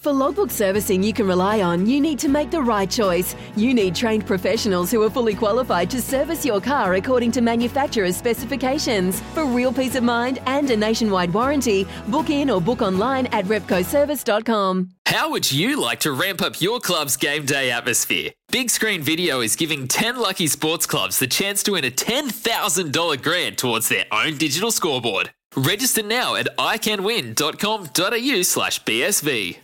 For logbook servicing you can rely on, you need to make the right choice. You need trained professionals who are fully qualified to service your car according to manufacturer's specifications. For real peace of mind and a nationwide warranty, book in or book online at repcoservice.com. How would you like to ramp up your club's game day atmosphere? Big Screen Video is giving 10 lucky sports clubs the chance to win a $10,000 grant towards their own digital scoreboard. Register now at iCanWin.com.au slash BSV.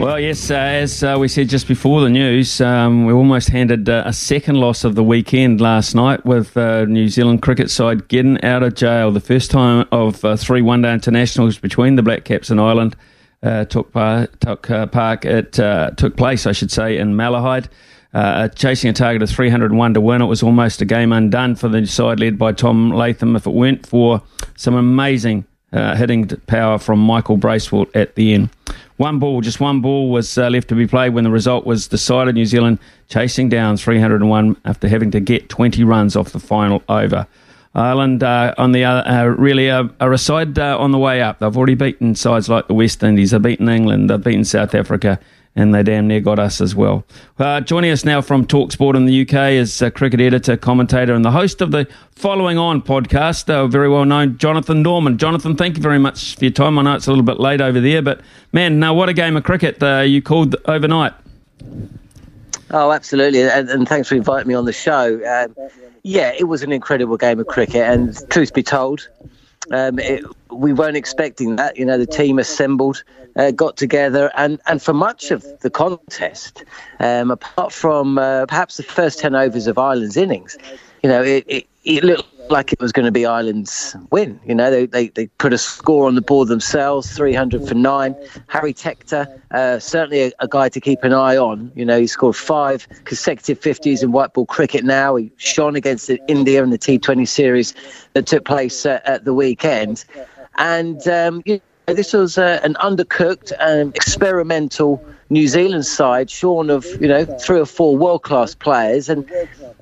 Well, yes, uh, as uh, we said just before the news, um, we almost handed uh, a second loss of the weekend last night with uh, New Zealand cricket side getting out of jail. The first time of uh, three one day internationals between the Black Caps and Ireland uh, took, par- took part. It took place, I should say, in Malahide. chasing a target of 301 to win, it was almost a game undone for the side led by Tom Latham if it weren't for some amazing hitting power from Michael Bracewell at the end. One ball, just one ball was uh, left to be played when the result was decided. New Zealand chasing down 301 after having to get 20 runs off the final over. Ireland, uh, on the other, uh, really are, are a side uh, on the way up. They've already beaten sides like the West Indies. They've beaten England. They've beaten South Africa and they damn near got us as well. Uh, joining us now from Talksport in the UK is cricket editor, commentator, and the host of the Following On podcast, uh, very well known Jonathan Norman. Jonathan, thank you very much for your time. I know it's a little bit late over there, but man, now what a game of cricket uh, you called overnight. Oh, absolutely, and, and, thanks for inviting me on the show. Um, yeah, it was an incredible game of cricket, and truth be told, um, it, we weren't expecting that. You know, the team assembled, uh, got together, and, and for much of the contest, um, apart from uh, perhaps the first 10 overs of Ireland's innings, you know, it, it, it looked like it was going to be Ireland's win. You know, they, they, they put a score on the board themselves, 300 for nine. Harry Tector, uh, certainly a, a, guy to keep an eye on. You know, he scored five consecutive 50s in white ball cricket now. He shone against India in the T20 series that took place uh, at the weekend. And um, you know, this was uh, an undercooked and experimental New Zealand side, shorn of you know three or four world class players, and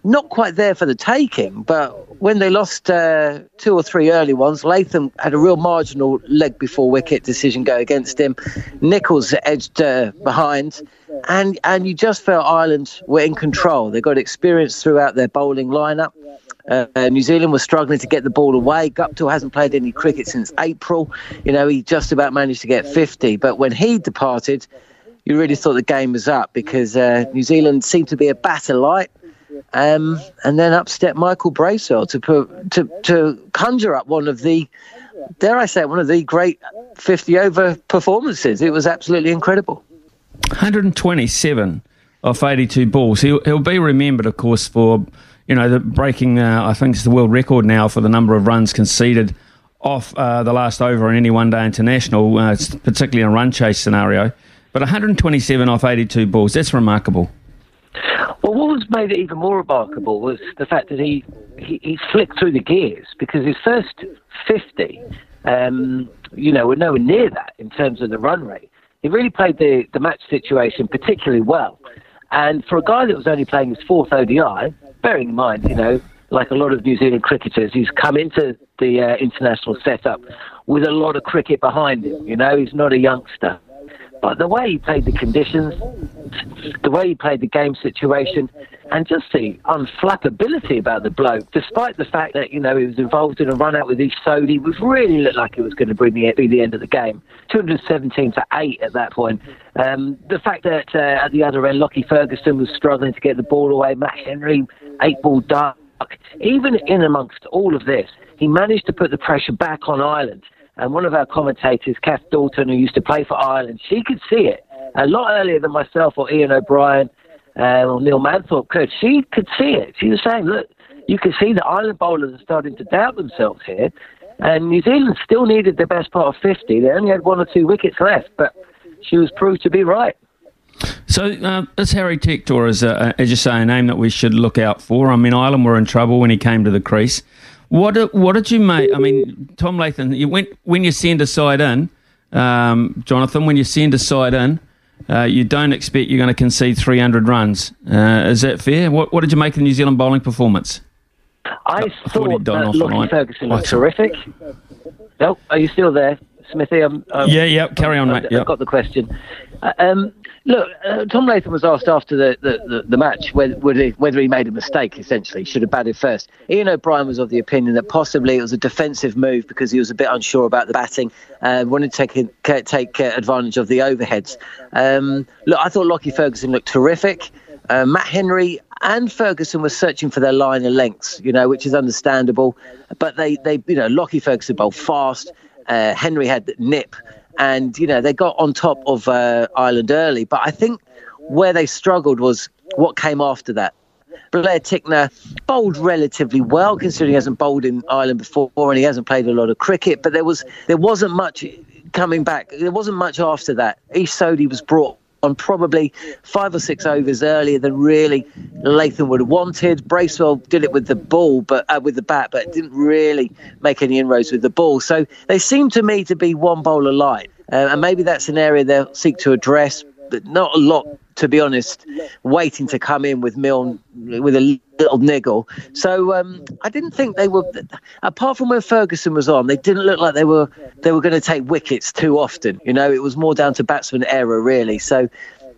not quite there for the taking. But when they lost uh, two or three early ones, Latham had a real marginal leg before wicket decision go against him. Nichols edged uh, behind, and and you just felt Ireland were in control. They got experience throughout their bowling lineup. Uh, New Zealand was struggling to get the ball away. Guptill hasn't played any cricket since April. You know, he just about managed to get 50. But when he departed, you really thought the game was up because uh, New Zealand seemed to be a batter light. Um, and then up stepped Michael Bracewell to put, to to conjure up one of the, dare I say, one of the great 50 over performances. It was absolutely incredible. 127 off 82 balls. He'll, he'll be remembered, of course, for you know the breaking. Uh, I think it's the world record now for the number of runs conceded off uh, the last over in any one day international, uh, particularly in a run chase scenario. But 127 off 82 balls, that's remarkable. Well, what was made it even more remarkable was the fact that he, he, he flicked through the gears because his first 50, um, you know, were nowhere near that in terms of the run rate. He really played the, the match situation particularly well. And for a guy that was only playing his fourth ODI, bearing in mind, you know, like a lot of New Zealand cricketers, he's come into the uh, international setup with a lot of cricket behind him. You know, he's not a youngster. But the way he played the conditions, the way he played the game situation, and just the unflappability about the bloke, despite the fact that, you know, he was involved in a run out with Ish Sodhi, which really looked like it was going to bring the, be the end of the game. 217 for 8 at that point. Um, the fact that uh, at the other end, Lockie Ferguson was struggling to get the ball away, Matt Henry, 8 ball duck. Even in amongst all of this, he managed to put the pressure back on Ireland. And one of our commentators, Kath Dalton, who used to play for Ireland, she could see it a lot earlier than myself or Ian O'Brien uh, or Neil Manthorp could. She could see it. She was saying, look, you can see the Ireland bowlers are starting to doubt themselves here. And New Zealand still needed the best part of 50. They only had one or two wickets left. But she was proved to be right. So uh, Harry Tector is, uh, as you say, a name that we should look out for. I mean, Ireland were in trouble when he came to the crease. What did, what did you make? I mean, Tom Latham, you went when you send a side in, um, Jonathan. When you send a side in, uh, you don't expect you're going to concede 300 runs. Uh, is that fair? What, what did you make of the New Zealand bowling performance? I, I thought, that Lockie Ferguson was terrific. No, are you still there, Smithy? Um, um, yeah, yeah. Carry on, I've, mate. Yep. I've got the question. Uh, um, look, uh, Tom Latham was asked after the, the, the, the match whether, whether he, made a mistake, essentially, should have batted first. Ian O'Brien was of the opinion that possibly it was a defensive move because he was a bit unsure about the batting, uh, wanted to take, take uh, advantage of the overheads. Um, look, I thought Lockie Ferguson looked terrific. Uh, Matt Henry and Ferguson were searching for their line of lengths, you know, which is understandable. But they, they you know, Lockie Ferguson bowled fast. Uh, Henry had nip and you know they got on top of uh, Ireland early. But I think where they struggled was what came after that. Blair Tickner bowled relatively well, considering he hasn't bowled in Ireland before and he hasn't played a lot of cricket. But there was there wasn't much coming back. There wasn't much after that. Ish Sodhi was brought on probably five or six overs earlier than really Latham would have wanted. Bracewell did it with the ball, but uh, with the bat, but didn't really make any inroads with the ball. So they seem to me to be one bowler light, uh, and maybe that's an area they'll seek to address. Not a lot, to be honest, waiting to come in with Milne with a little niggle. So um, I didn't think they were, apart from when Ferguson was on, they didn't look like they were they were going to take wickets too often. You know, it was more down to batsman error really. So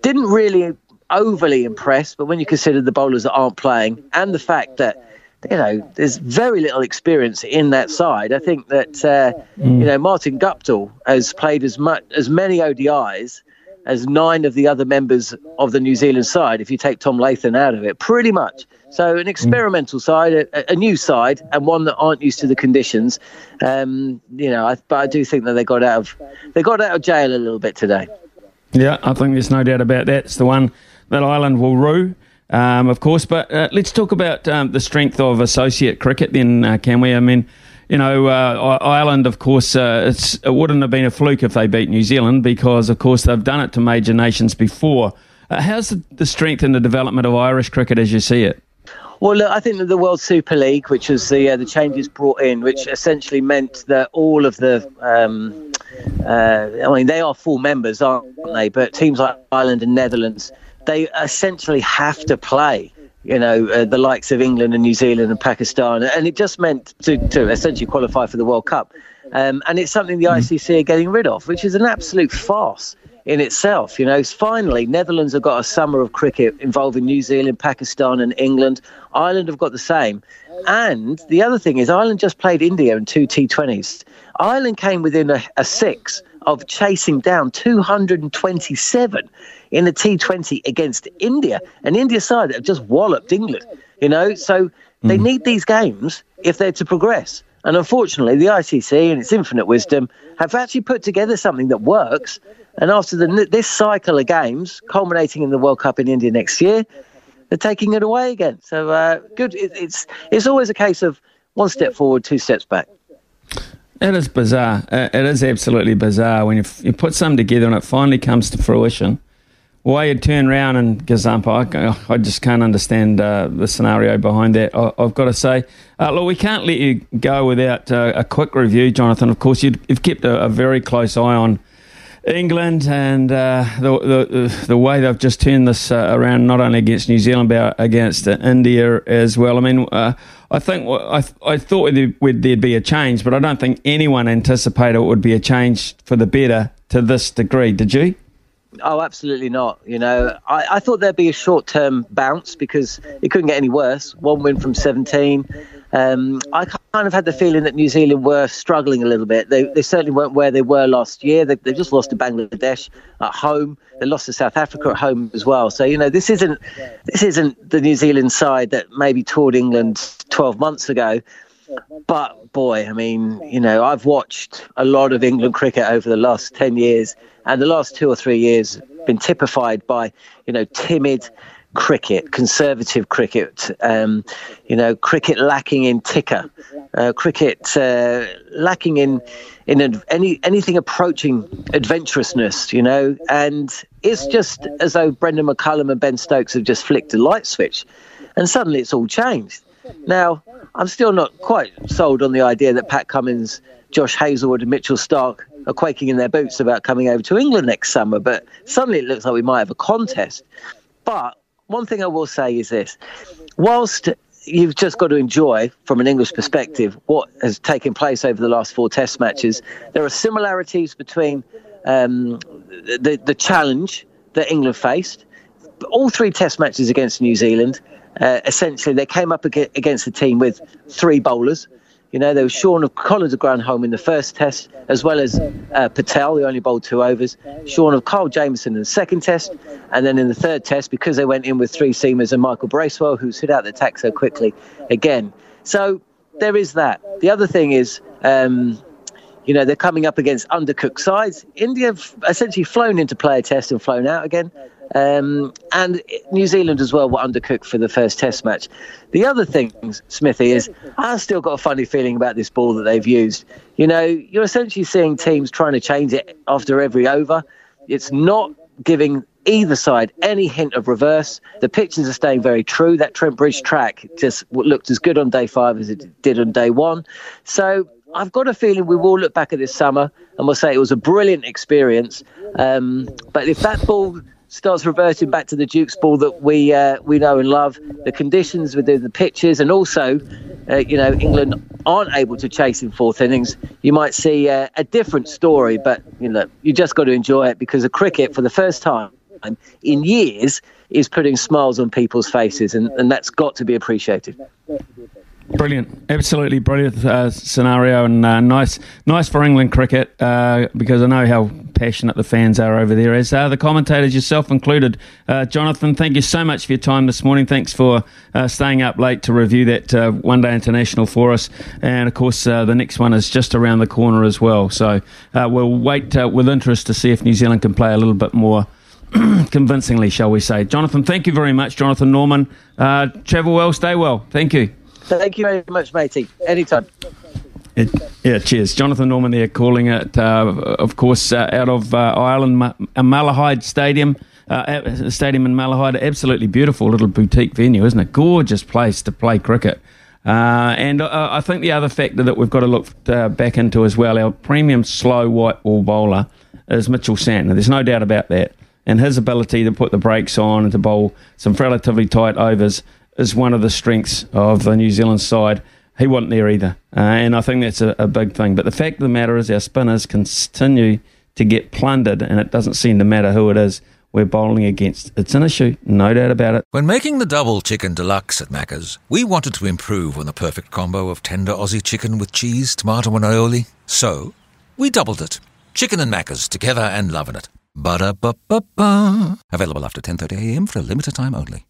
didn't really overly impressed. But when you consider the bowlers that aren't playing and the fact that you know, there's very little experience in that side. I think that uh, mm. you know Martin Guptill has played as much as many ODIs as nine of the other members of the New Zealand side, if you take Tom Latham out of it, pretty much. So an experimental side, a, a new side, and one that aren't used to the conditions. Um, you know, I, but I do think that they got out of they got out of jail a little bit today. Yeah, I think there's no doubt about that. It's the one that Ireland will rue. Um, of course, but uh, let's talk about um, the strength of associate cricket. Then, uh, can we? I mean, you know, uh, Ireland, of course, uh, it wouldn't have been a fluke if they beat New Zealand because, of course, they've done it to major nations before. Uh, how's the, the, strength and the development of Irish cricket as you see it? Well, look, I think that the World Super League, which was the uh, the changes brought in, which essentially meant that all of the, um, uh, I mean, they are full members, aren't they? But teams like Ireland and Netherlands, they essentially have to play you know, uh, the likes of England and New Zealand and Pakistan. And it just meant to, to essentially qualify for the World Cup. Um, and it's something the hmm. ICC are getting rid of, which is an absolute farce in itself. You know, finally, Netherlands have got a summer of cricket involving New Zealand, Pakistan, and England. Ireland have got the same. And the other thing is, Ireland just played India in two T20s. Ireland came within a, a six of chasing down 227 in the T20 against India, an India side that have just walloped England. You know, so they mm. need these games if they're to progress. And unfortunately, the ICC, and its infinite wisdom, have actually put together something that works. And after the, this cycle of games, culminating in the World Cup in India next year, they're taking it away again. So uh, good. It, it's it's always a case of one step forward, two steps back. It is bizarre. It is absolutely bizarre when you, you put something together and it finally comes to fruition why you turn around and Gazumpa, I, I just can't understand uh, the scenario behind that. I, have got to say, uh, look, we can't let you go without uh, a quick review, Jonathan. Of course, you have kept a, a, very close eye on England and uh, the, the, the way they've just turned this uh, around, not only against New Zealand but against uh, India as well. I mean, I think I, I thought there'd be a change, but I don't think anyone anticipated it would be a change for the better to this degree. Did you? Oh, absolutely not. You know, I, I thought there'd be a short term bounce because it couldn't get any worse. One win from 17. Um, I kind of had the feeling that New Zealand were struggling a little bit. They, they certainly weren't where they were last year. They, they just lost to Bangladesh at home. They lost to South Africa at home as well. So you know this isn't this isn't the New Zealand side that maybe toured England 12 months ago. But boy, I mean, you know, I've watched a lot of England cricket over the last 10 years and the last two or three years been typified by, you know, timid, cricket, conservative cricket, um, you know, cricket lacking in ticker, uh, cricket uh, lacking in in any anything approaching adventurousness, you know, and it's just as though Brendon McCullum and Ben Stokes have just flicked a light switch, and suddenly it's all changed. Now, I'm still not quite sold on the idea that Pat Cummins, Josh Hazlewood, and Mitchell Starc are quaking in their boots about coming over to England next summer, but suddenly it looks like we might have a contest. But one thing I will say is this whilst you've just got to enjoy, from an English perspective, what has taken place over the last four Test matches. There are similarities between um, the the challenge that England faced, all three Test matches against New Zealand. Uh, essentially, they came up against a team with three bowlers. You know, there was shorn of Colin de Grandhomme in the first test, as well as uh, Patel, who only bowled two overs. shorn of Kyle Jamieson in the second test, and then in the third test, because they went in with three seamers and Michael Bracewell, who's hit out the attack so quickly again. So there is that. The other thing is, um, you know, they're coming up against undercooked sides. India have essentially flown into player test and flown out again. Um, and New Zealand as well were undercooked for the first Test match. The other thing, Smithy, is I've still got a funny feeling about this ball that they've used. You know, you're essentially seeing teams trying to change it after every over. It's not giving either side any hint of reverse. The pitches are staying very true. That Trent Bridge track just looked as good on day five as it did on day one. So I've got a feeling we will look back at this summer and we'll say it was a brilliant experience. Um, but if that ball starts reverting back to the Duke's ball that we uh, we know and love. The conditions within the pitches, and also, uh, you know, England aren't able to chase in fourth innings. You might see uh, a different story, but you know, you just got to enjoy it because the cricket, for the first time in years, is putting smiles on people's faces, and, and that's got to be appreciated. Brilliant, absolutely brilliant uh, scenario, and uh, nice, nice for England cricket uh, because I know how passionate the fans are over there, as are the commentators, yourself included. Uh, Jonathan, thank you so much for your time this morning. Thanks for uh, staying up late to review that uh, One Day International for us, and of course the next one is just around the corner as well. So we'll wait with interest to see if New Zealand can play a little bit more. convincingly, shall we say. Jonathan, thank you very much. Jonathan Norman, travel well, stay well. Thank you. Thank you very much, matey. Anytime. It, yeah, cheers. Jonathan Norman there calling it, uh, of course, uh, out of uh, Ireland, Ma- Malahide Stadium. Uh, stadium in Malahide, absolutely beautiful little boutique venue, isn't it? Gorgeous place to play cricket. Uh, and uh, I think the other factor that we've got to look back into as well, our premium slow white ball bowler is Mitchell Santner. There's no doubt about that. And his ability to put the brakes on and to bowl some relatively tight overs is one of the strengths of the New Zealand side. He wasn't there either, uh, and I think that's a, a big thing. But the fact of the matter is, our spinners continue to get plundered, and it doesn't seem to matter who it is we're bowling against. It's an issue, no doubt about it. When making the double chicken deluxe at Macca's, we wanted to improve on the perfect combo of tender Aussie chicken with cheese, tomato, and aioli. So, we doubled it. Chicken and Macca's together and loving it. Ba-da-ba-ba-ba. Available after 10.30am for a limited time only.